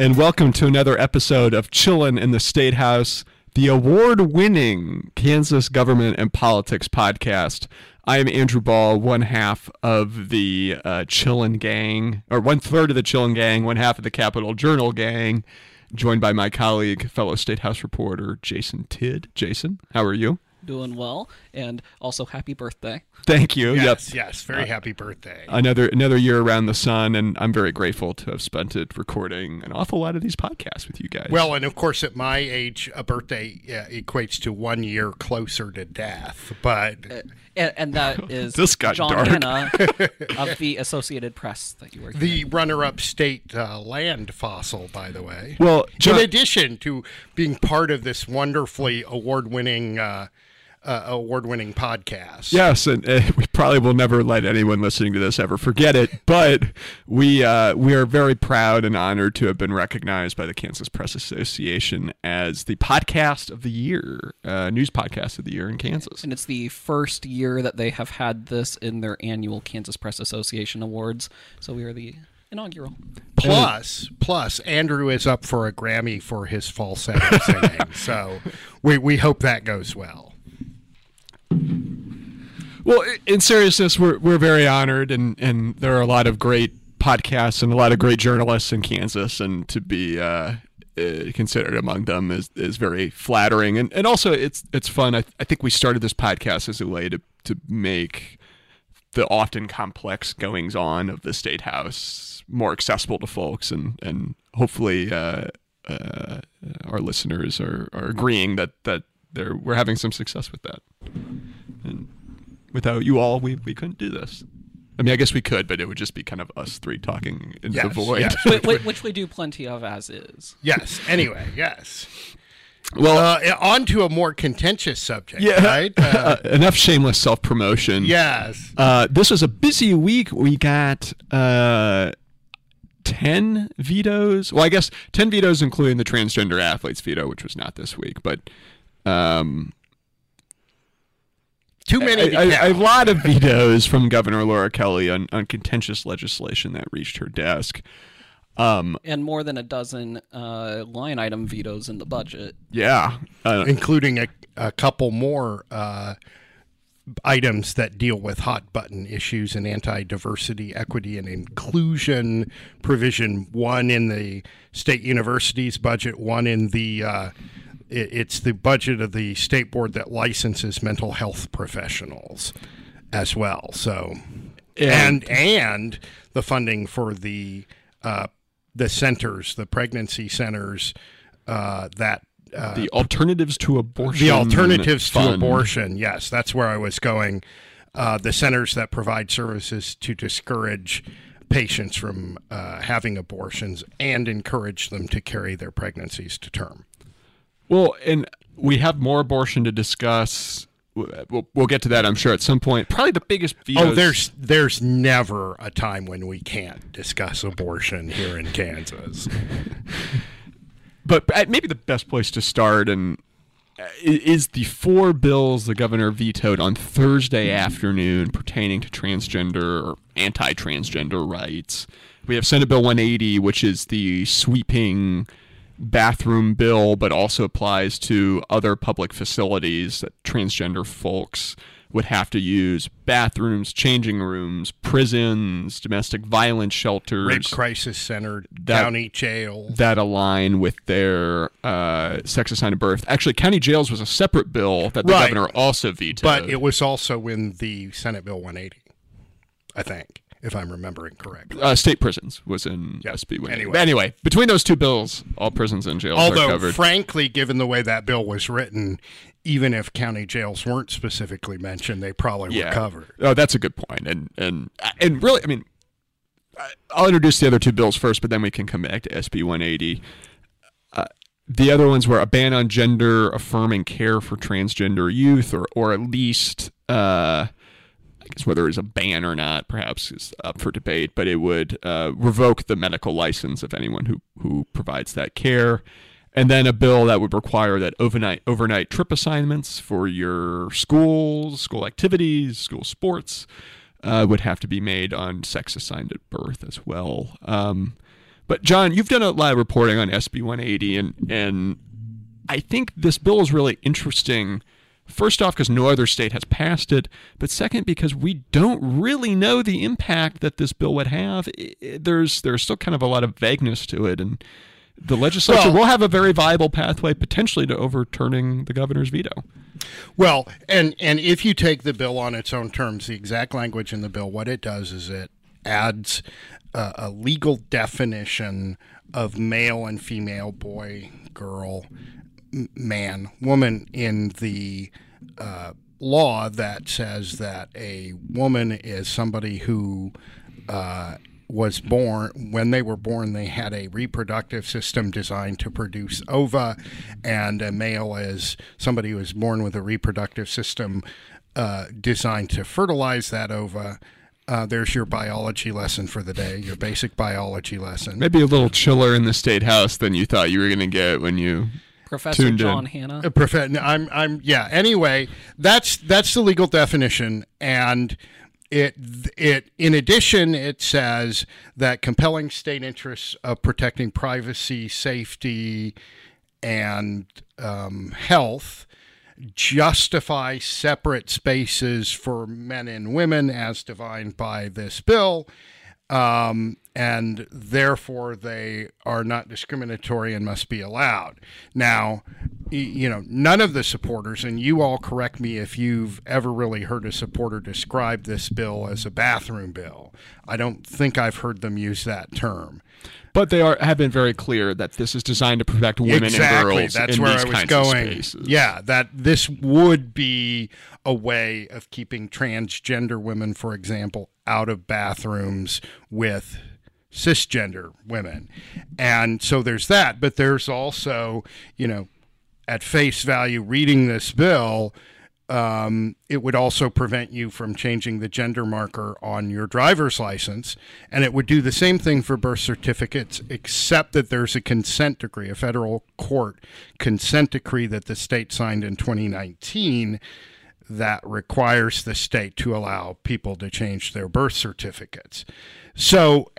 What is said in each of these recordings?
and welcome to another episode of Chillin' in the State House, the award winning Kansas Government and Politics podcast. I am Andrew Bahl, one half of the uh, Chillin' gang, or one third of the Chillin' gang, one half of the Capital Journal gang, joined by my colleague, fellow State House reporter, Jason Tidd. Jason, how are you? Doing well, and also happy birthday. Thank you. Yes, yes. Very happy birthday. Another another year around the sun, and I'm very grateful to have spent it recording an awful lot of these podcasts with you guys. Well, and of course, at my age, a birthday uh, equates to one year closer to death. But And, and that is This got John dark. Hanna of the Associated Press that you were the runner-up state uh, land fossil, by the way. well, John, in addition to being part of this wonderfully award-winning uh, uh, award-winning podcast. Yes, and uh, we probably will never let anyone listening to this ever forget it. But we uh, we are very proud and honored to have been recognized by the Kansas Press Association as the podcast of the year, uh, news podcast of the year in Kansas. And it's the first year that they have had this in their annual Kansas Press Association Awards. So we are the inaugural. Plus, plus, Andrew is up for a Grammy for his falsetto singing. so we, we hope that goes well. Well, in seriousness, we're we're very honored, and and there are a lot of great podcasts and a lot of great journalists in Kansas, and to be uh, uh, considered among them is is very flattering, and and also it's it's fun. I I think we started this podcast as a way to to make the often complex goings on of the state house more accessible to folks, and and hopefully. Uh, uh, our listeners are, are agreeing that that we're having some success with that. And without you all, we, we couldn't do this. I mean, I guess we could, but it would just be kind of us three talking into Yes, the void. yes. Wh- wh- which we do plenty of as is. Yes. Anyway, yes. well, Uh, on to a more contentious subject, yeah, right? Uh, uh, enough shameless self promotion. yes. Uh, this was a busy week. We got uh, 10 vetoes. Well, I guess 10 vetoes, including the transgender athletes veto, which was not this week, but. Um, Too many. a, to a- a lot of vetoes from Governor Laura Kelly on, on contentious legislation that reached her desk. Um, And more than a dozen uh, line item vetoes in the budget. yeah, uh, including a, a couple more uh, items that deal with hot button issues and anti diversity, equity, and inclusion provision. One in the state university's budget, one in the uh, it- it's the budget of the state board that licenses mental health professionals as well. So, and and the funding for the uh, the centers, the pregnancy centers uh, that uh, the alternatives to abortion. the alternatives to abortion. Yes, that's where I was going. Uh, the centers that provide services to discourage patients from uh, having abortions and encourage them to carry their pregnancies to term. Well, and we have more abortion to discuss. We'll, we'll get to that, I'm sure, at some point. Probably the biggest vetoes. Oh, there's there's never a time when we can't discuss abortion here in Kansas. but maybe the best place to start and uh, is the four bills the governor vetoed on Thursday afternoon pertaining to transgender or anti-transgender rights. We have Senate Bill 180, which is the sweeping bathroom bill, but also applies to other public facilities that transgender folks would have to use bathrooms, changing rooms, prisons, domestic violence shelters Rape crisis center, That- county jail. that align with their uh, sex assigned at birth. Actually, county jails was a separate bill that the Right. governor also vetoed. But it was also in the Senate Bill 180, I think, if I'm remembering correctly. uh, state prisons was in SB 180. Anyway. Anyway, between those two bills, all prisons and jails are Although, covered. frankly, given the way that bill was written, even if county jails weren't specifically mentioned, they probably were covered. Oh, that's a good point. And and and really, I mean, I'll introduce the other two bills first, but then we can come back to SB 180. Uh, the other ones were a ban on gender affirming care for transgender youth, or or at least. Uh, guess whether it's a ban or not, perhaps is up for debate, but it would uh, revoke the medical license of anyone who, who provides that care. And then a bill that would require that overnight overnight trip assignments for your schools, school activities, school sports uh, would have to be made on sex assigned at birth as well. Um, But John, you've done a lot of reporting on SB 180, and and I think this bill is really interesting. First off, because no other state has passed it, but second, because we don't really know the impact that this bill would have. There's there's still kind of a lot of vagueness to it, and the legislature Well- will have a very viable pathway potentially to overturning the governor's veto. Well, and and if you take the bill on its own terms, the exact language in the bill, what it does is it adds a, a legal definition of male and female, boy, girl, man, woman in the uh, law that says that a woman is somebody who uh, was born when they were born they had a reproductive system designed to produce ova and a male is somebody who was born with a reproductive system uh, designed to fertilize that ova. Uh, there's your biology lesson for the day your basic biology lesson. Maybe a little chiller in the state house than you thought you were going to get when you Professor Tuned in. John Hanna. Uh, profe- I'm I'm yeah. Anyway, that's that's the legal definition, and it it in addition it says that compelling state interests of protecting privacy, safety, and um, health justify separate spaces for men and women as defined by this bill. Um, and therefore they are not discriminatory and must be allowed. Now, you know, none of the supporters, and you all correct me if you've ever really heard a supporter describe this bill as a bathroom bill. I don't think I've heard them use that term. But they are have been very clear that this is designed to protect women exactly. and girls That's in where these I was kinds going. Yeah, that this would be a way of keeping transgender women, for example, out of bathrooms with cisgender women. And so there's that, but there's also, you know, at face value reading this bill, um, it would also prevent you from changing the gender marker on your driver's license. And it would do the same thing for birth certificates, except that there's a consent decree, a federal court consent decree that the state signed in 2019 that requires the state to allow people to change their birth certificates. So,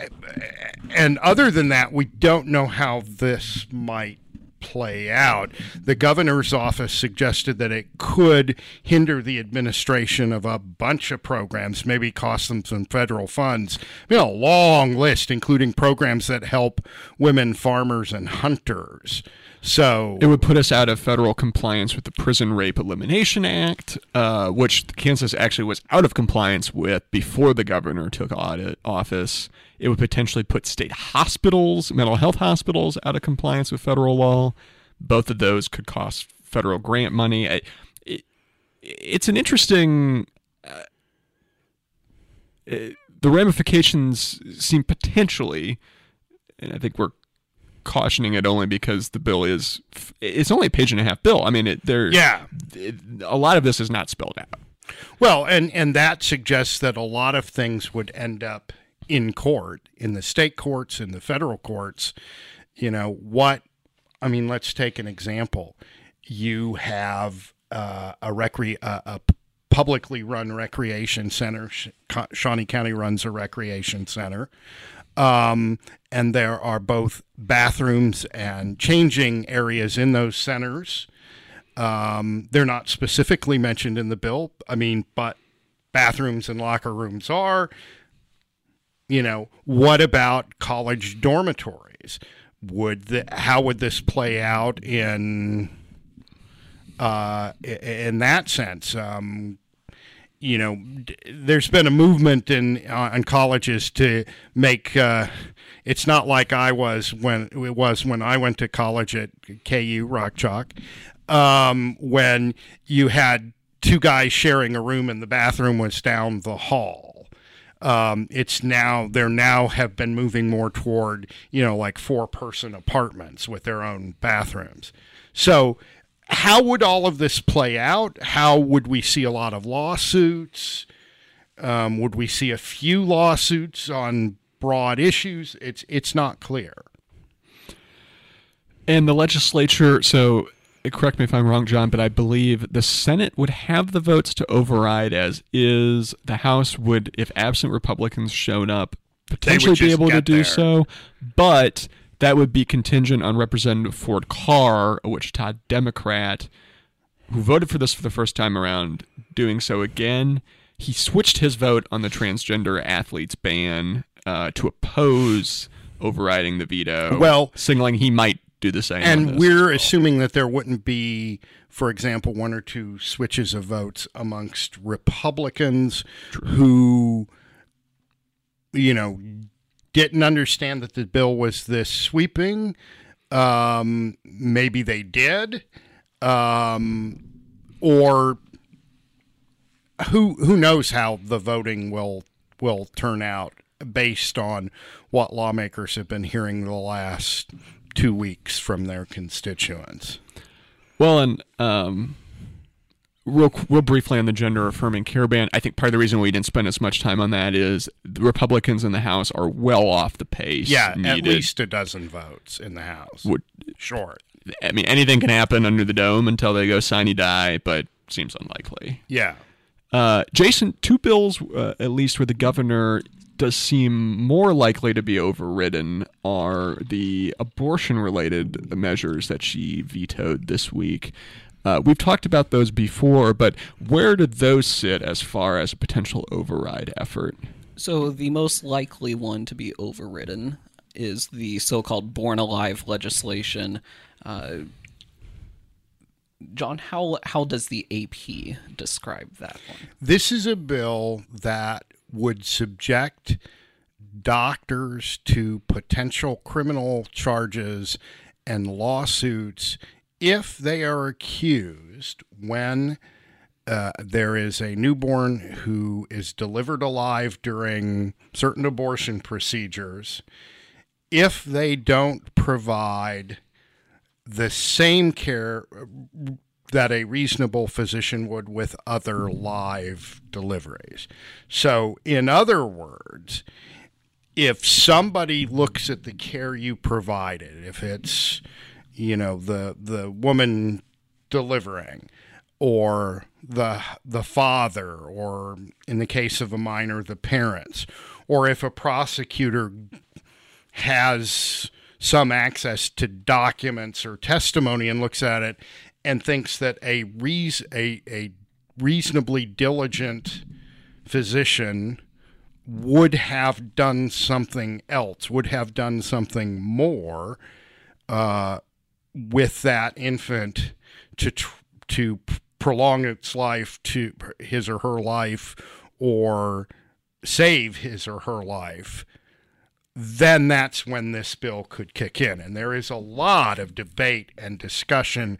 and other than that, we don't know how this might play out. The governor's office suggested that it could hinder the administration of a bunch of programs, maybe cost them some federal funds. I mean, a long list, including programs that help women farmers and hunters. So It would put us out of federal compliance with the Prison Rape Elimination Act, uh, which Kansas actually was out of compliance with before the governor took audit office. It would potentially put state hospitals, mental health hospitals, out of compliance with federal law. Both of those could cost federal grant money. It, it's an interesting. Uh, it- the ramifications seem potentially, and I think we're cautioning it only because the bill is it's only a page and a half bill. I mean, it, there Yeah. it, a lot of this is not spelled out. Well, and and that suggests that a lot of things would end up in court, in the state courts, in the federal courts. You know what? I mean, let's take an example. You have uh, a recre a, a publicly run recreation center. Shawnee County runs a recreation center. Um, and there are both bathrooms and changing areas in those centers. Um, they're not specifically mentioned in the bill. I mean, but bathrooms and locker rooms are. You know, what about college dormitories? Would the, how would this play out in uh, in that sense? Um, you know, there's been a movement in uh, on colleges to make. Uh, it's not like I was when it was when I went to college at KU Rock Chalk, um, when you had two guys sharing a room and the bathroom was down the hall. Um, it's now they're now have been moving more toward you know like four person apartments with their own bathrooms. So how would all of this play out? How would we see a lot of lawsuits? Um, would we see a few lawsuits on broad issues? It's it's not clear. And the legislature, so correct me if I'm wrong, John, but I believe the Senate would have the votes to override as is. The House would, if absent Republicans showed up, potentially be able to do there. so, but that would be contingent on Representative Ford Carr, a Wichita Democrat, who voted for this for the first time around, doing so again. He switched his vote on the transgender athletes ban uh, to oppose overriding the veto. Well- signaling he might do the same. And we're assuming that there wouldn't be, for example, one or two switches of votes amongst Republicans who, you know, didn't understand that the bill was this sweeping. Um, maybe they did, um, or who who knows how the voting will will turn out based on what lawmakers have been hearing the last two weeks from their constituents. Well, and um, real real briefly on the gender affirming care ban, I think part of the reason we didn't spend as much time on that is the Republicans in the House are well off the pace. Yeah, needed. at least a dozen votes in the House. Would- Short. I mean, anything can happen under the dome until they go sine die, but seems unlikely. Yeah. Uh, Jason, two bills, uh, at least where the governor does seem more likely to be overridden, are the abortion related measures that she vetoed this week. Uh, we've talked about those before, but where do those sit as far as a potential override effort? So the most likely one to be overridden is the so-called "born alive" legislation. Uh, John, how how does the AP describe that one? This is a bill that would subject doctors to potential criminal charges and lawsuits if they are accused when uh, there is a newborn who is delivered alive during certain abortion procedures if they don't provide the same care that a reasonable physician would with other live deliveries. So, in other words, if somebody looks at the care you provided, if it's you know the the woman delivering or the the father or in the case of a minor the parents. Or if a prosecutor has some access to documents or testimony and looks at it and thinks that a reas- a, a reasonably diligent physician would have done something else, would have done something more uh, with that infant to tr- to prolong its life, to his or her life, or save his or her life then that's when this bill could kick in. And there is a lot of debate and discussion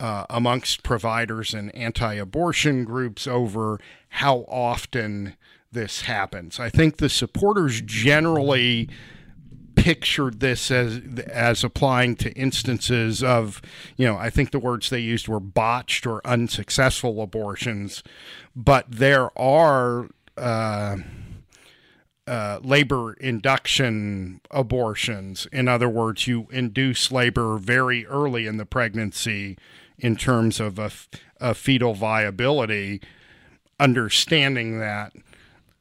uh, amongst providers and anti abortion groups over how often this happens. I think the supporters generally pictured this as as applying to instances of you know I think the words they used were botched or unsuccessful abortions but there are uh, uh, labor induction abortions. In other words, you induce labor very early in the pregnancy in terms of a, fetal viability, understanding that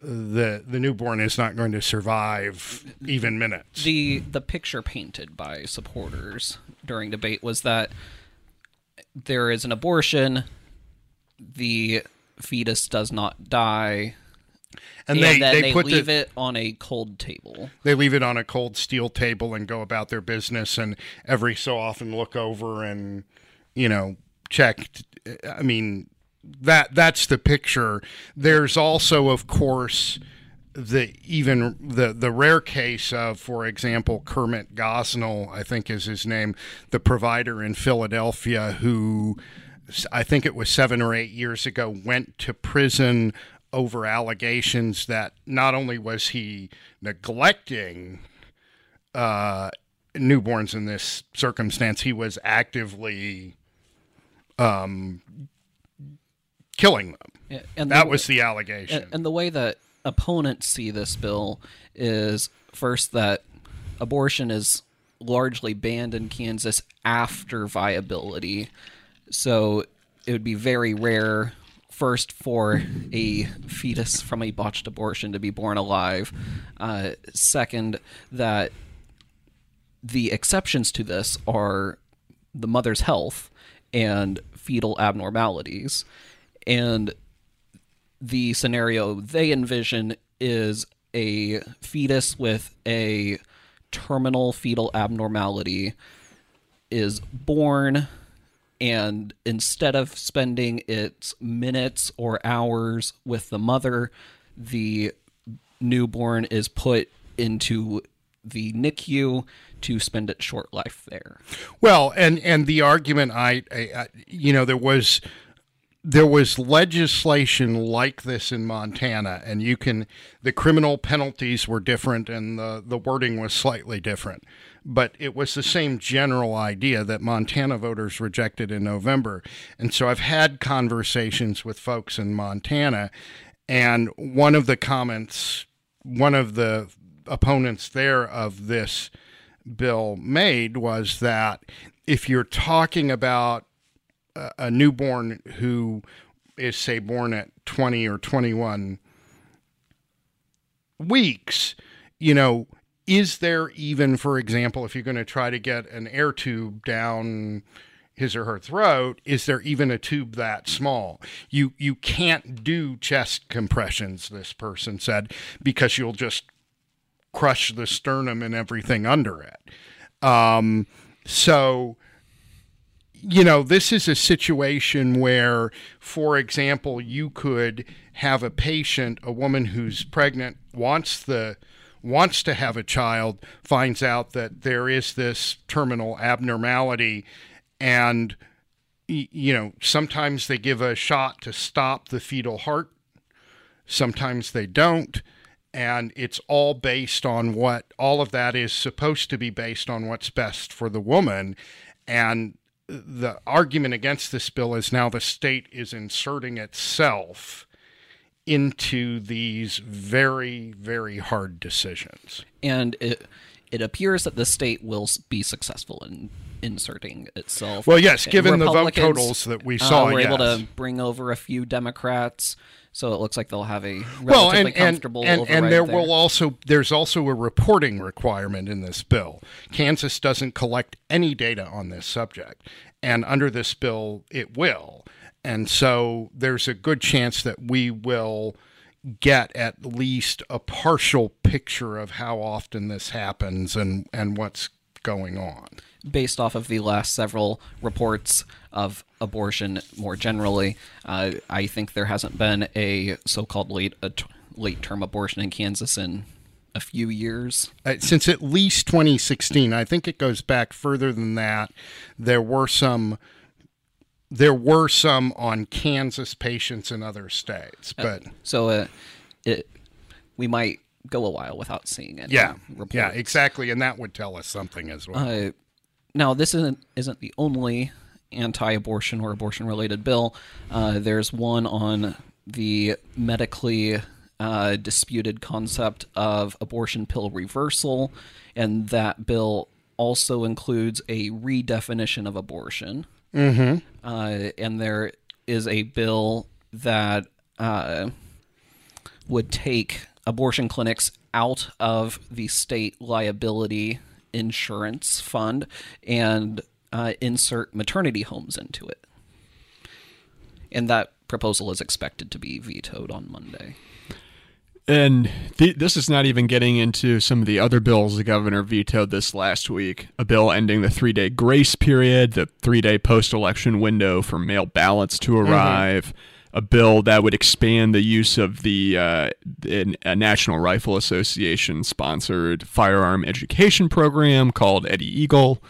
the the newborn is not going to survive even minutes. the the picture painted by supporters during debate was that there is an abortion, the fetus does not die, And, and they, then they, they, put leave the, it on a cold table. they leave it on a cold steel table and go about their business and every so often look over and you know check i mean that that's the picture. There's also of course the even the the rare case of for example Kermit Gosnell I think is his name the provider in Philadelphia who I think it was 7 or 8 years ago went to prison over allegations that not only was he neglecting uh, newborns in this circumstance, he was actively um, killing them. Yeah, And That the- was the allegation. And, and the way that opponents see this bill is first that abortion is largely banned in Kansas after viability. So it would be very rare first for a fetus from a botched abortion to be born alive. Uh, second, that the exceptions to this are the mother's health and fetal abnormalities. And the scenario they envision is a fetus with a terminal fetal abnormality is born and instead of spending its minutes or hours with the mother the newborn is put into the NICU to spend its short life there. Well, and and the argument I, I, I you know there was there was legislation like this in Montana, and you can the criminal penalties were different and the the wording was slightly different, but it was the same general idea that Montana voters rejected in November. And so I've had conversations with folks in Montana, and one of the comments, one of the opponents there of this bill made was that if you're talking about a newborn who is say born at 20 or 21 weeks you know is there even for example if you're going to try to get an air tube down his or her throat is there even a tube that small? You you can't do chest compressions this person said because you'll just crush the sternum and everything under it. Um, so you know, this is a situation where, for example, you could have a patient, a woman who's pregnant, wants the wants to have a child, finds out that there is this terminal abnormality, and you know, sometimes they give a shot to stop the fetal heart, sometimes they don't. And it's all based on what all of that is supposed to be based on what's best for the woman. And the argument against this bill is now the state is inserting itself into these very very hard decisions. And it it appears that the state will be successful in inserting itself well yes given the vote totals that we saw uh, we're yes. able to bring over a few democrats so it looks like they'll have a relatively well, and, comfortable and, and, and there, there will also there's also a reporting requirement in this bill. Kansas doesn't collect any data on this subject, and under this bill it will. And so there's a good chance that we will get at least a partial picture of how often this happens and, and what's going on. Based off of the last several reports of abortion more generally, uh, I think there hasn't been a so-called late late term abortion in Kansas in a few years. Uh, since at least 2016, I think it goes back further than that. There were some there were some on Kansas patients in other states, Uh, but so uh, it we might go a while without seeing it. yeah, yeah, exactly, and that would tell us something as well. Uh, now, this isn't isn't the only anti-abortion or abortion-related bill. Uh, there's one on the medically uh, disputed concept of abortion pill reversal, and that bill also includes a redefinition of abortion. Mm-hmm. Uh, and there is a bill that uh, would take abortion clinics out of the state liability insurance fund and uh, insert maternity homes into it. And that proposal is expected to be vetoed on Monday. And th- this is not even getting into some of the other bills the governor vetoed this last week. A bill ending the three day grace period, the three day post election window for mail ballots to arrive, mm-hmm. a bill that would expand the use of the uh, a National Rifle Association sponsored firearm education program called Eddie Eagle.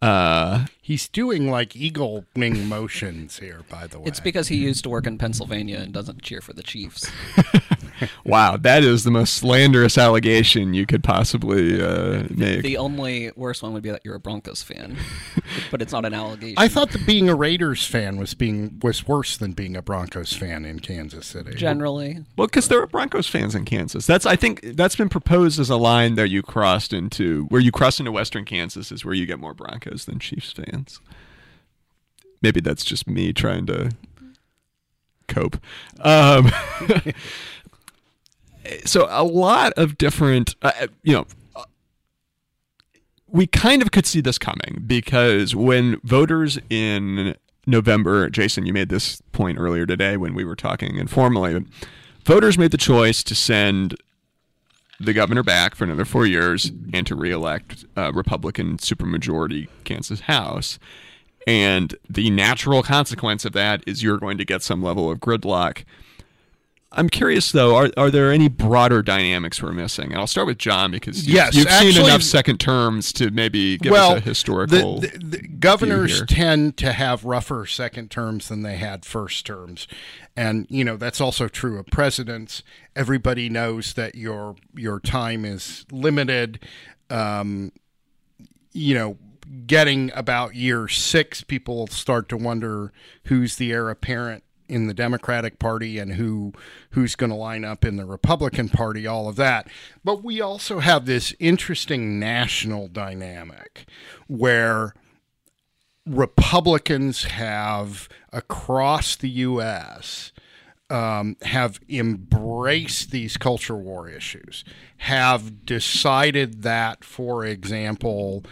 Uh, He's doing like eagle wing motions here, by the way. It's because he used to work in Pennsylvania and doesn't cheer for the Chiefs. wow, that is the most slanderous allegation you could possibly uh, make. The only worst one would be that you're a Broncos fan, but it's not an allegation. I thought that being a Raiders fan was being was worse than being a Broncos fan in Kansas City. Generally, well, because there are Broncos fans in Kansas. That's I think that's been proposed as a line that you crossed into where you cross into Western Kansas is where you get more Broncos than Chiefs fans. Maybe that's just me trying to cope. Um, so a lot of different, uh, you know, we kind of could see this coming because when voters in November, Jason, you made this point earlier today when we were talking informally. Voters made the choice to send the governor back for another four years and to reelect a Republican supermajority Kansas House. And the natural consequence of that is you're going to get some level of gridlock. I'm curious though, are are there any broader dynamics we're missing? And I'll start with John because you, Yes, you've seen enough second terms to maybe give well, us a historical. the, the, the governors tend to have rougher second terms than they had first terms, and you know that's also true of presidents. Everybody knows that your your time is limited. Um, you know, getting about year six, people start to wonder who's the heir apparent in the Democratic Party and who who's going to line up in the Republican Party, all of that. But we also have this interesting national dynamic where Republicans have across the U.S. Um, have embraced these culture war issues, have decided that, for example,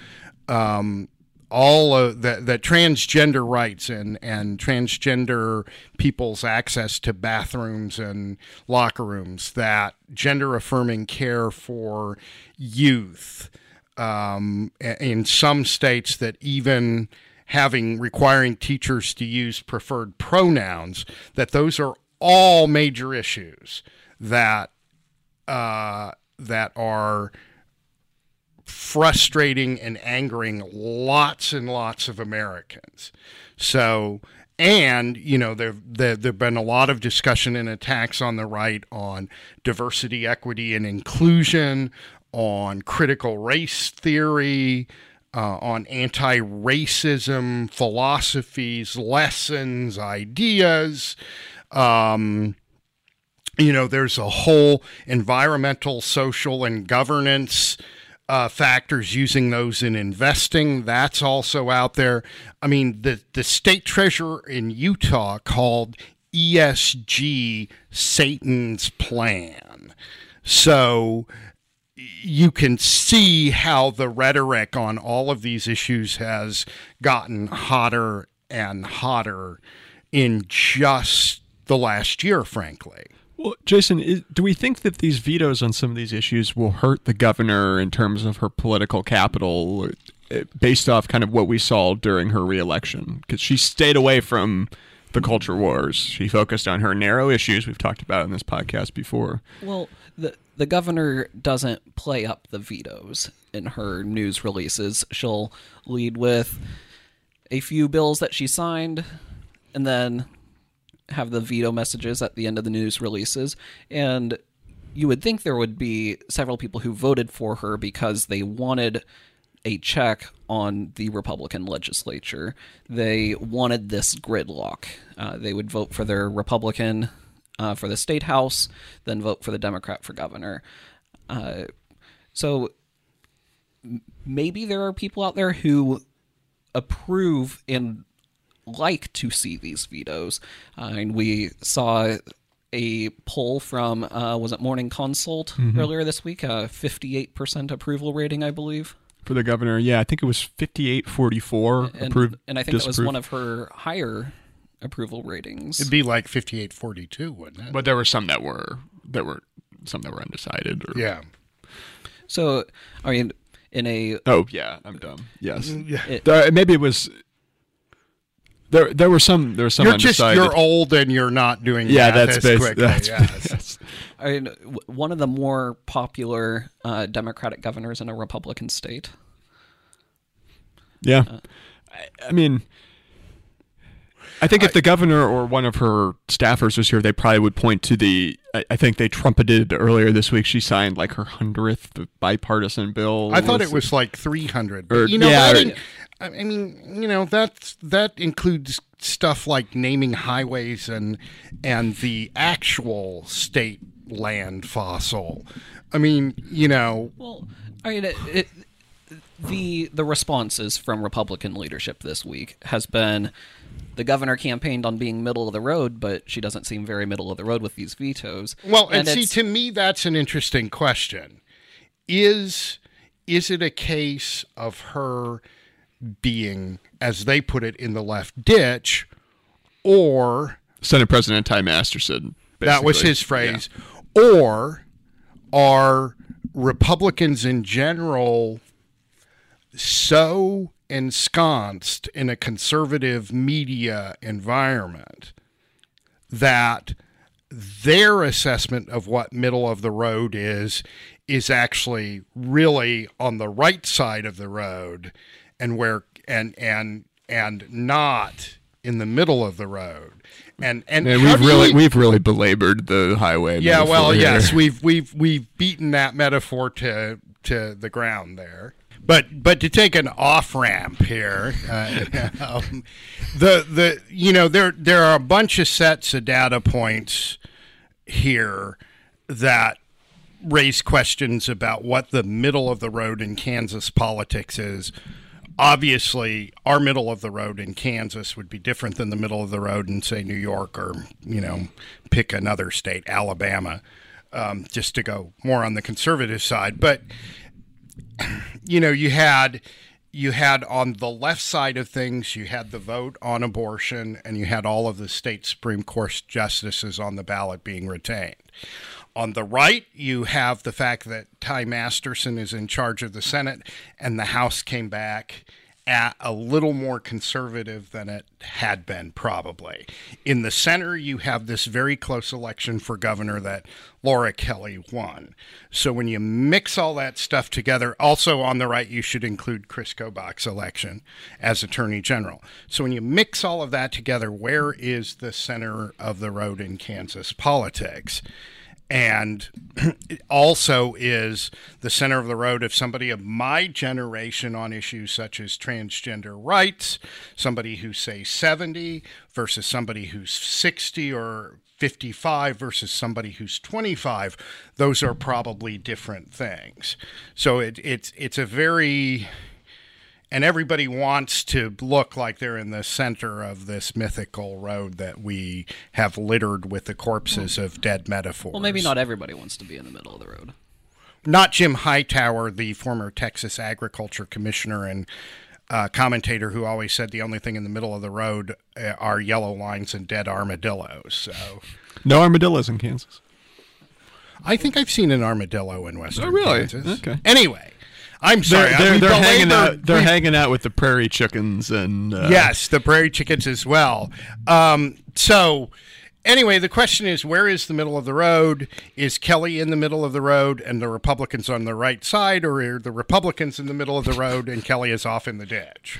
um, all of the, that transgender rights and, and transgender people's access to bathrooms and locker rooms, that gender affirming care for youth, um, in some states that even having requiring teachers to use preferred pronouns, that those are all major issues that uh, that are frustrating and angering lots and lots of Americans. So, and you know, there there there've been a lot of discussion and attacks on the right on diversity, equity, and inclusion, on critical race theory. Uh, on anti racism philosophies, lessons, ideas. Um, you know, there's a whole environmental, social, and governance uh, factors using those in investing. That's also out there. I mean, the, the state treasurer in Utah called ESG Satan's plan. So you can see how the rhetoric on all of these issues has gotten hotter and hotter in just the last year, frankly. Well, Jason, is, do we think that these vetoes on some of these issues will hurt the governor in terms of her political capital, uh, based off kind of what we saw during her reelection? Because she stayed away from the culture wars. She focused on her narrow issues we've talked about in this podcast before. Well, the the governor doesn't play up the vetoes in her news releases. She'll lead with a few bills that she signed, and then have the veto messages at the end of the news releases. And you would think there would be several people who voted for her because they wanted a check on the Republican legislature. They wanted this gridlock. Uh, they would vote for their Republican uh, for the state house, then vote for the Democrat for governor. Uh, so maybe there are people out there who approve and like to see these vetoes. Uh, and we saw a poll from uh, was it Morning Consult earlier this week, a 58% approval rating, I believe. For the governor, yeah, I think it was 58-44 And, approved. and I think that was one of her higher approval ratings. It'd be like 5842, wouldn't it? But there were some that were that were some that were undecided. Or, yeah. So, I mean, in a Oh yeah, I'm dumb. Yes. Yeah. It- There- maybe it was. There, there were some. There were some You're just you're old and you're not doing yeah, math that's as basically. quickly. That's, yes. yes. I mean, one of the more popular uh, Democratic governors in a Republican state. Yeah. I, I mean, I think if the governor or one of her staffers was here, they probably would point to the. I, I think they trumpeted earlier this week. She signed like her hundredth bipartisan bill. I thought it was like 300. You know, yeah, that or- in- I mean, you know, that's that includes stuff like naming highways and and the actual state land fossil. I mean, you know, Well, I mean, it, it, the the responses from Republican leadership this week has been the governor campaigned on being middle of the road, but she doesn't seem very middle of the road with these vetoes. Well, and, see, to me, that's an interesting question. Is is it a case of her being, as they put it, in the left ditch, or Senate President Ty Masterson. that was his phrase, or are Republicans in general so ensconced in a conservative media environment that their assessment of what middle of the road is is actually really on the right side of the road and where and and and not in the middle of the road and and And we've really you- we've really belabored the highway. yeah well here. yes we've we've we've beaten that metaphor to to the ground there but but to take an off ramp here uh, um, the the you know there there are a bunch of sets of data points here that raise questions about what the middle of the road in Kansas politics is. Obviously, our middle of the road in Kansas would be different than the middle of the road in, say, New York or, you know, pick another state, Alabama, um, just to go more on the conservative side. But, you know, you had. You had on the left side of things, you had the vote on abortion, and you had all of the state Supreme Court justices on the ballot being retained. On the right, you have the fact that Ty Masterson is in charge of the Senate, and the House came back at a little more conservative than it had been, probably. In the center, you have this very close election for governor that Laura Kelly won. So when you mix all that stuff together, also on the right, you should include Chris Kobach's election as Attorney General. So when you mix all of that together, where is the center of the road in Kansas politics? And also is the center of the road of somebody of my generation on issues such as transgender rights, somebody who's say 70 versus somebody who's 60 or 55 versus somebody who's 25 those are probably different things. So it, it's it's a very and everybody wants to look like they're in the center of this mythical road that we have littered with the corpses of dead metaphors. well, maybe not everybody wants to be in the middle of the road. Not Jim Hightower, the former Texas agriculture commissioner and uh, commentator who always said the only thing in the middle of the road uh, are yellow lines and dead armadillos. So no armadillos in Kansas. I think I've seen an armadillo in western Oh, really? Kansas. Okay. Anyway, I'm sorry. They're, they're, they're hanging out. They're hanging out with the prairie chickens and uh, yes, the prairie chickens as well. Um, so, anyway, the question is where is the middle of the road? Is Kelly in the middle of the road and the Republicans on the right side, or are the Republicans in the middle of the road and Kelly is off in the ditch?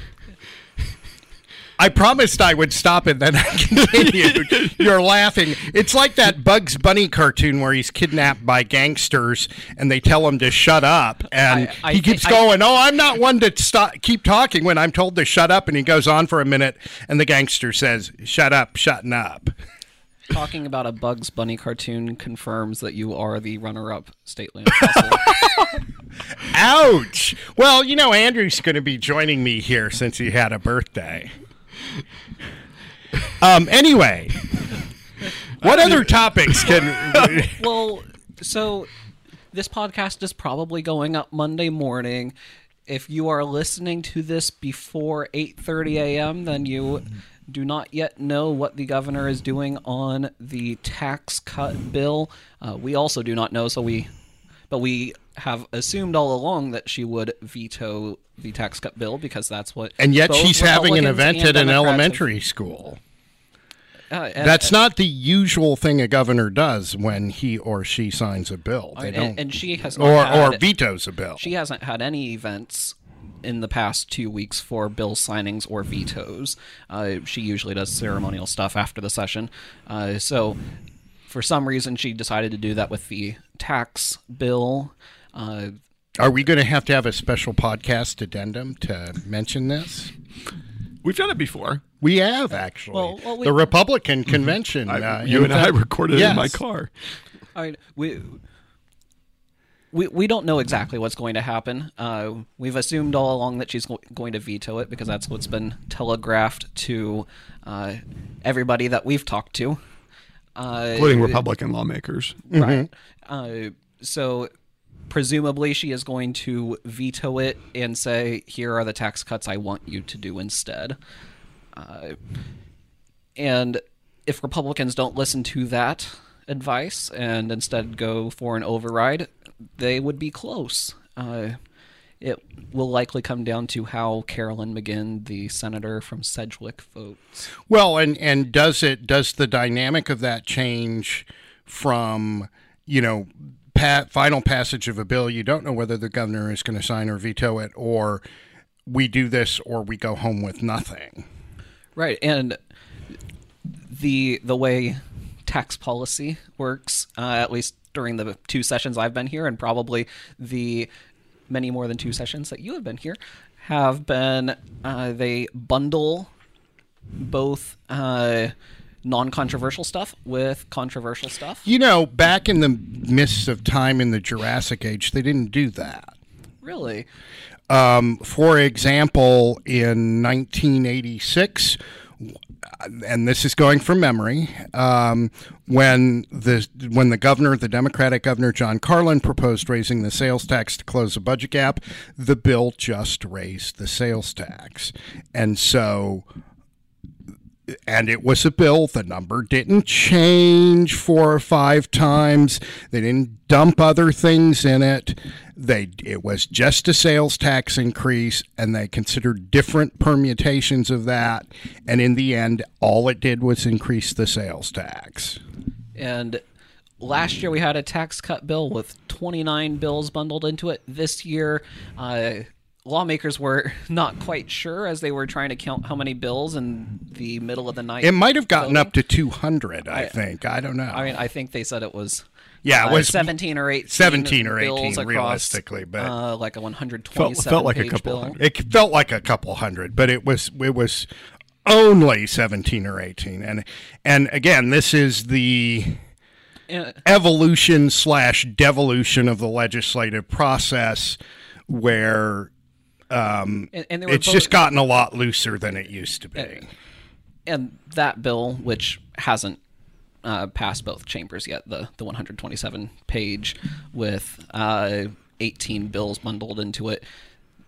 I promised I would stop and then I continued. You're laughing. It's like that Bugs Bunny cartoon where he's kidnapped by gangsters and they tell him to shut up. And I- I he keeps I- going, Oh, I'm not one to stop, keep talking when I'm told to shut up. And he goes on for a minute and the gangster says, Shut up, shutting up. Talking about a Bugs Bunny cartoon confirms that you are the runner-up state land. Ouch. Well, you know, Andrew's going to be joining me here since he had a birthday. Um, anyway, what other topics can. well, so this podcast is probably going up Monday morning. If you are listening to this before 8:30 a.m., then you do not yet know what the governor is doing on the tax cut bill. Uh, we also do not know, so we, but we have assumed all along that she would veto the tax cut bill because that's what. And yet she's having an event at an Democrats have- elementary school. Uh, and- That's not the usual thing a governor does when he or she signs a bill. They and, don't, and she has not or, had, or vetoes a bill. She hasn't had any events in the past two weeks for bill signings or vetoes. Uh, she usually does ceremonial stuff after the session. Uh, so, for some reason, she decided to do that with the tax bill. Uh, Are we going to have to have a special podcast addendum to mention this? We've done it before. We have actually. Well, well, we- the Republican convention. I, uh, you in and I fact- recorded it in my car. I mean, we. we, we don't know exactly what's going to happen. Uh, we've assumed all along that she's go- going to veto it because that's what's been telegraphed to uh, everybody that we've talked to. Uh, including Republican lawmakers. Right. Uh, so presumably she is going to veto it and say, "Here are the tax cuts I want you to do instead." Uh, and if Republicans don't listen to that advice and instead go for an override, they would be close. Uh, it will likely come down to how Carolyn McGinn, the senator from Sedgwick, votes. Well, and and does it does the dynamic of that change from you know pa- final passage of a bill? You don't know whether the governor is going to sign or veto it, or we do this or we go home with nothing. Right, and the the way tax policy works, uh, at least during the two sessions I've been here, and probably the many more than two sessions that you have been here, have been uh, they bundle both uh, non-controversial stuff with controversial stuff. You know, back in the mists of time in the Jurassic Age, they didn't do that. Really, Um, for example, in 1986, and this is going from memory, um, when the when the governor, the Democratic governor John Carlin, proposed raising the sales tax to close the budget gap, the bill just raised the sales tax, and so and it was a bill. The number didn't change four or five times. They didn't dump other things in it. They it was just a sales tax increase, and they considered different permutations of that. And in the end, all it did was increase the sales tax. and last year we had a tax cut bill with 29 bills bundled into it. This year, uh, lawmakers were not quite sure as they were trying to count how many bills in the middle of the night. It might have gotten voting. up to two hundred. I, think. I don't know. I mean, I think they said it was. Yeah, it uh, was 17 or 18. 17 or 18 bills across, realistically, but- uh, like a 127 Felt- felt like a couple bill. hundred. it felt like a couple hundred, but it was it was only seventeen or eighteen. And and again, this is the Uh, evolution slash devolution of the legislative process where and, and were it's both- just gotten a lot looser than it used to be. and that bill, which hasn't uh, passed both chambers yet, the the 127 page with uh, 18 bills bundled into it,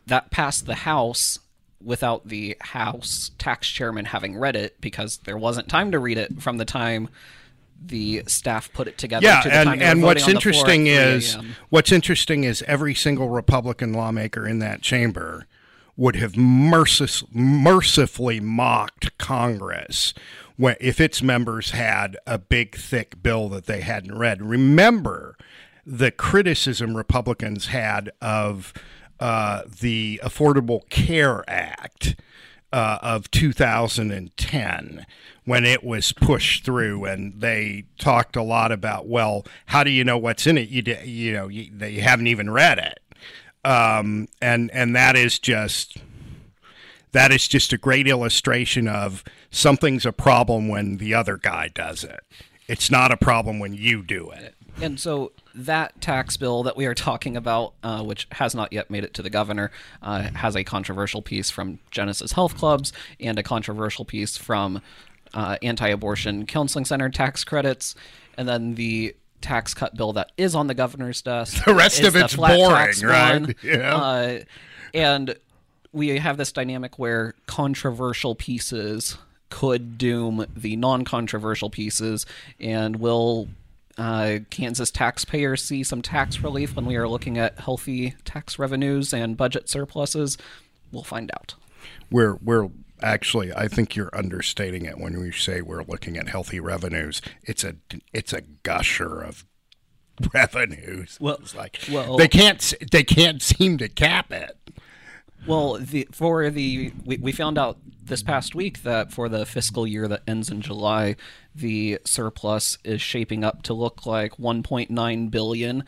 that passed the House without the House tax chairman having read it because there wasn't time to read it from the time the staff put it together. Yeah, to the and, and what's on the floor at interesting is what's interesting is every single Republican lawmaker in that chamber would have mercis- mercifully mocked Congress when, if its members had a big thick bill that they hadn't read. Remember the criticism Republicans had of uh, the Affordable Care Act uh, of 2010 when it was pushed through, and they talked a lot about, well, how do you know what's in it? You you know you, they haven't even read it, um, and and that is just that is just a great illustration of something's a problem when the other guy does it. It's not a problem when you do it. And so that tax bill that we are talking about, uh, which has not yet made it to the governor, uh, has a controversial piece from Genesis Health Clubs and a controversial piece from uh, anti-abortion counseling center tax credits, and then the tax cut bill that is on the governor's desk. The rest of it's boring, right? one. Yeah. Uh, and we have this dynamic where controversial pieces could doom the non-controversial pieces, and will uh, Kansas taxpayers see some tax relief when we are looking at healthy tax revenues and budget surpluses? We'll find out. We're we're actually I think you're understating it when we say we're looking at healthy revenues. It's a it's a gusher of revenues. Well- it's like well- they can't they can't seem to cap it. Well, the for the we, we found out this past week that for the fiscal year that ends in July, the surplus is shaping up to look like 1.9 billion,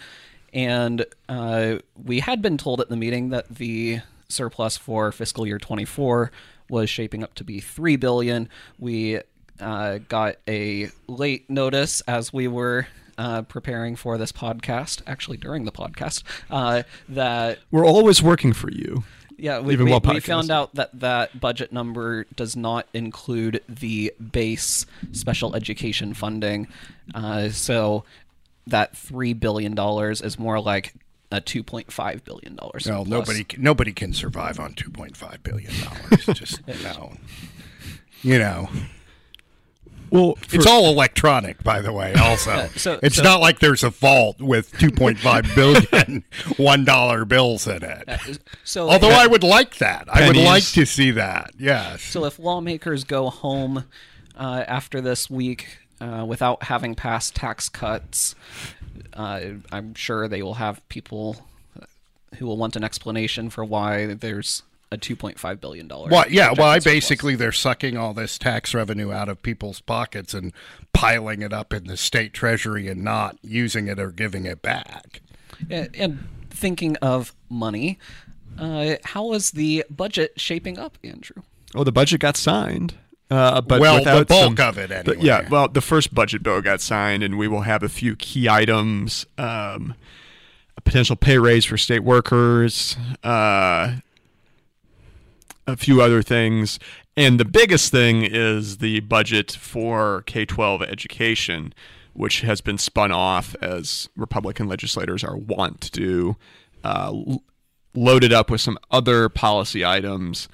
and uh, we had been told at the meeting that the surplus for fiscal year 24 was shaping up to be 3 billion. We uh, got a late notice as we were uh, preparing for this podcast, actually during the podcast, uh, that We're always working for you. yeah, we, Even we, we found out that that budget number does not include the base special education funding. Uh, so that three billion dollars is more like a two point five billion dollars. Well, nobody nobody can survive on two point five billion dollars. Just no. You know, Well, it's all electronic, by the way. Also, so- it's so- not like there's a vault with two point five billion one dollar bills in it. So Although I would like that, I would like to see that. Yes. So if lawmakers go home uh, after this week uh, without having passed tax cuts, uh, I'm sure they will have people who will want an explanation for why there's a 2.5 billion dollar. Well, yeah. Well, I surplus. basically they're sucking all this tax revenue out of people's pockets and piling it up in the state treasury and not using it or giving it back. and, and thinking of money. Uh, how is the budget shaping up, Andrew? oh, the budget got signed. Uh, but Well, the bulk some- of it, anyway. yeah, well, the first budget bill got signed, and we will have a few key items: um, a potential pay raise for state workers, uh, a few other things, and the biggest thing is the budget for K twelve education, which has been spun off as Republican legislators are wont to do, uh, l- loaded up with some other policy items.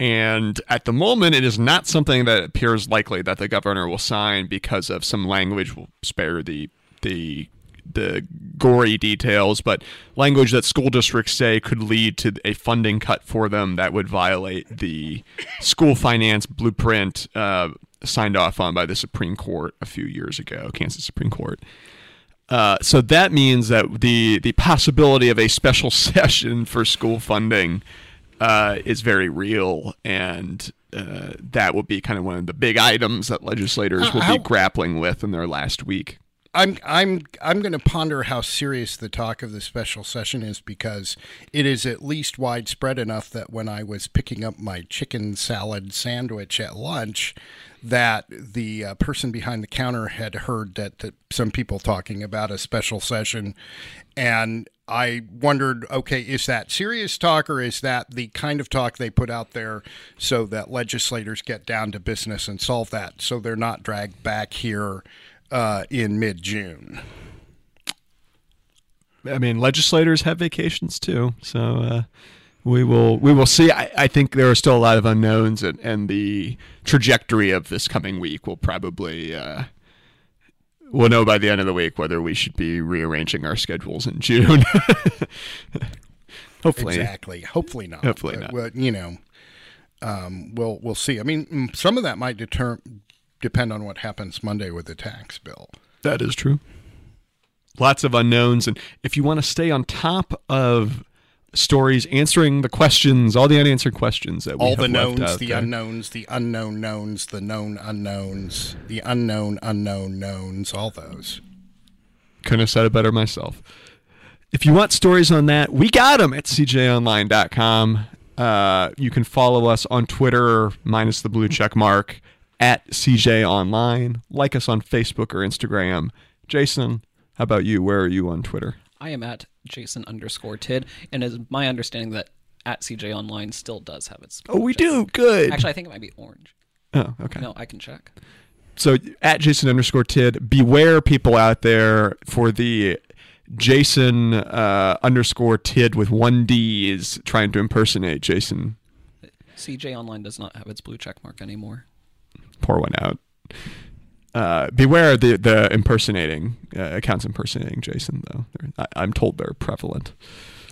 And at the moment, it is not something that appears likely that the governor will sign because of some language. We'll spare the the the gory details, but language that school districts say could lead to a funding cut for them that would violate the school finance blueprint uh, signed off on by the Supreme Court a few years ago, Kansas Supreme Court. Uh, so that means that the the possibility of a special session for school funding uh, is very real, and uh, that will be kind of one of the big items that legislators will How- be grappling with in their last week. I'm I'm I'm going to ponder how serious the talk of the special session is because it is at least widespread enough that when I was picking up my chicken salad sandwich at lunch, that the uh, person behind the counter had heard that, that some people talking about a special session, and I wondered, okay, is that serious talk or is that the kind of talk they put out there so that legislators get down to business and solve that, so they're not dragged back here uh, in mid June. I mean, legislators have vacations too, so uh, we will we will see. I, I think there are still a lot of unknowns, and, and the trajectory of this coming week will probably uh, we'll know by the end of the week whether we should be rearranging our schedules in June. Hopefully, Exactly. Hopefully not. Hopefully But, not. well, you know, um, we'll we'll see. I mean, mm, some of that might deter depend on what happens Monday with the tax bill. That is true. Lots of unknowns, and if you want to stay on top of stories, answering the questions, all the unanswered questions that we All the knowns, the there. unknowns, the unknown knowns, the known unknowns, the unknown unknown knowns, all those. Couldn't have said it better myself. If you want stories on that, we got them at cjonline.com. Uh, you can follow us on Twitter, minus the blue check mark, at cjonline. Like us on Facebook or Instagram. Jason, how about you? Where are you on Twitter? I am at Jason underscore Tidd, and it's my understanding that at CJ Online still does have its. Oh, we do. Good. Actually, I think it might be orange. oh, okay. No, I can check. So at Jason underscore Tidd, beware people out there for the Jason uh, underscore Tid with one D is trying to impersonate Jason. CJ Online does not have its blue check mark anymore. Pour one out. Uh, beware the the impersonating uh, accounts impersonating Jason though. I, I'm told they're prevalent.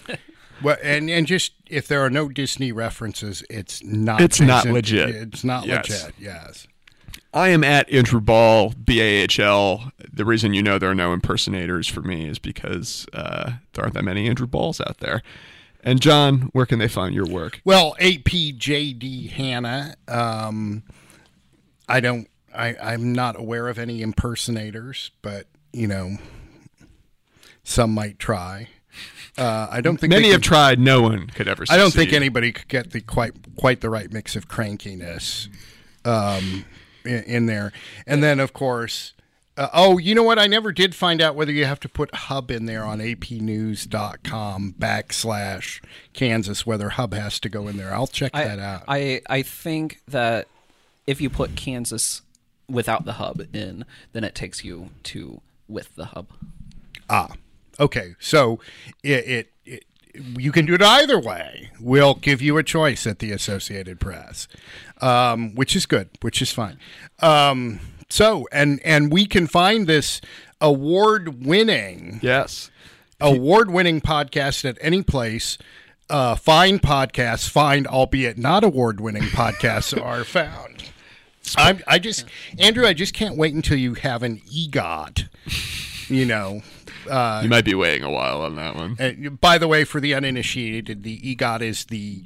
Well, and and just if there are no Disney references, it's not. It's not legit. It's not Yes. legit. Yes. I am at Andrew Bahl B A H L. The reason you know there are no impersonators for me is because uh, there aren't that many Andrew Bahls out there. And John, where can they find your work? Well, APJD Hanna. Um, I don't. I, I'm not aware of any impersonators, but you know, some might try. Uh, I don't think Many they have tried. No one could ever. I don't think anybody could get the quite quite the right mix of crankiness um, in, in there. And then, of course, Uh, oh, you know what? I never did find out whether you have to put hub in there on apnews.com backslash Kansas, whether hub has to go in there. I'll check I, that out. I I think that if you put Kansas without the hub in, then it takes you to with the hub. Ah, okay. So it, it, it you can do it either way. We'll give you a choice at the Associated Press, um, which is good, which is fine. Um, so and and we can find this award-winning Yes. award-winning podcast at any place. Uh, fine podcasts, find albeit not award-winning podcasts are found. I'm, I just, Andrew, I just can't wait until you have an EGOT. You know, uh, You might be waiting a while on that one. uh, by the way, for the uninitiated, the EGOT is the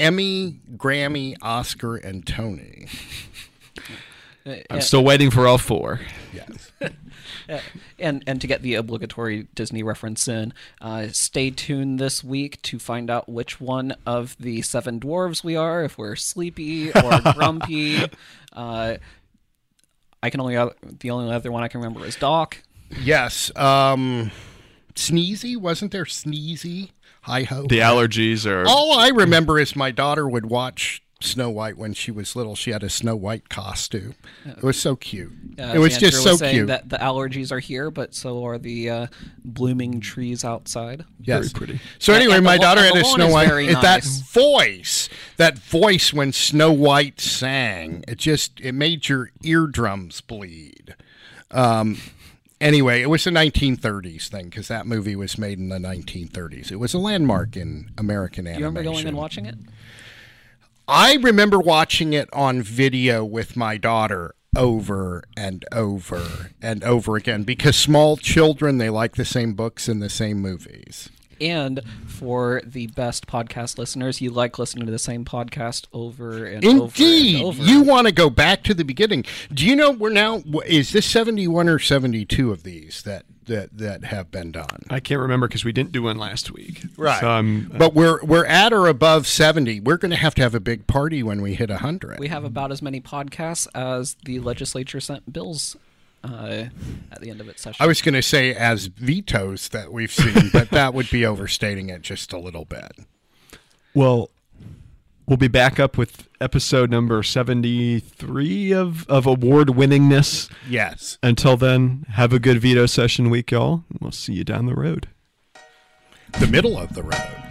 Emmy, Grammy, Oscar, and Tony. I'm still waiting for all four. Yes. and and to get the obligatory Disney reference in, uh, stay tuned this week to find out which one of the seven dwarves we are. If we're sleepy or grumpy. Uh, I can only the only other one I can remember is Doc. yes. Um, Sneezy wasn't there? Sneezy. Hi ho. The allergies are. All I remember is my daughter would watch Snow White when she was little. She had a Snow White costume. It was so cute. Uh, it was Andrew just so saying cute. That the allergies are here, but so are the uh, blooming trees outside. Yes. Very pretty. So And- anyway, and the my lo- daughter had a Snow White. very it- That voice, that voice when Snow White sang, it just it made your eardrums bleed. Um, anyway, it was a 1930s thing because that movie was made in the 1930s. It was a landmark in American Do you remember going and watching it? I remember watching it on video with my daughter over and over and over again because small children they like the same books and the same movies. And for the best podcast listeners, you like listening to the same podcast over and over Indeed, you want to go back to the beginning. Do you know we're now? Is this seventy-one or seventy-two of these that that that have been done? I can't remember because we didn't do one last week. Right, So I'm, but we're we're at or above seventy. We're going to have to have a big party when we hit hundred. we have about as many podcasts as the legislature sent bills uh, at the end of its session. I was going to say as vetoes that we've seen, but that would be overstating it just a little bit. well, we'll be back up with episode number 73 of, of award winningness. Yes. Until then, have a good veto session week, y'all. We'll see you down the road. The middle of the road.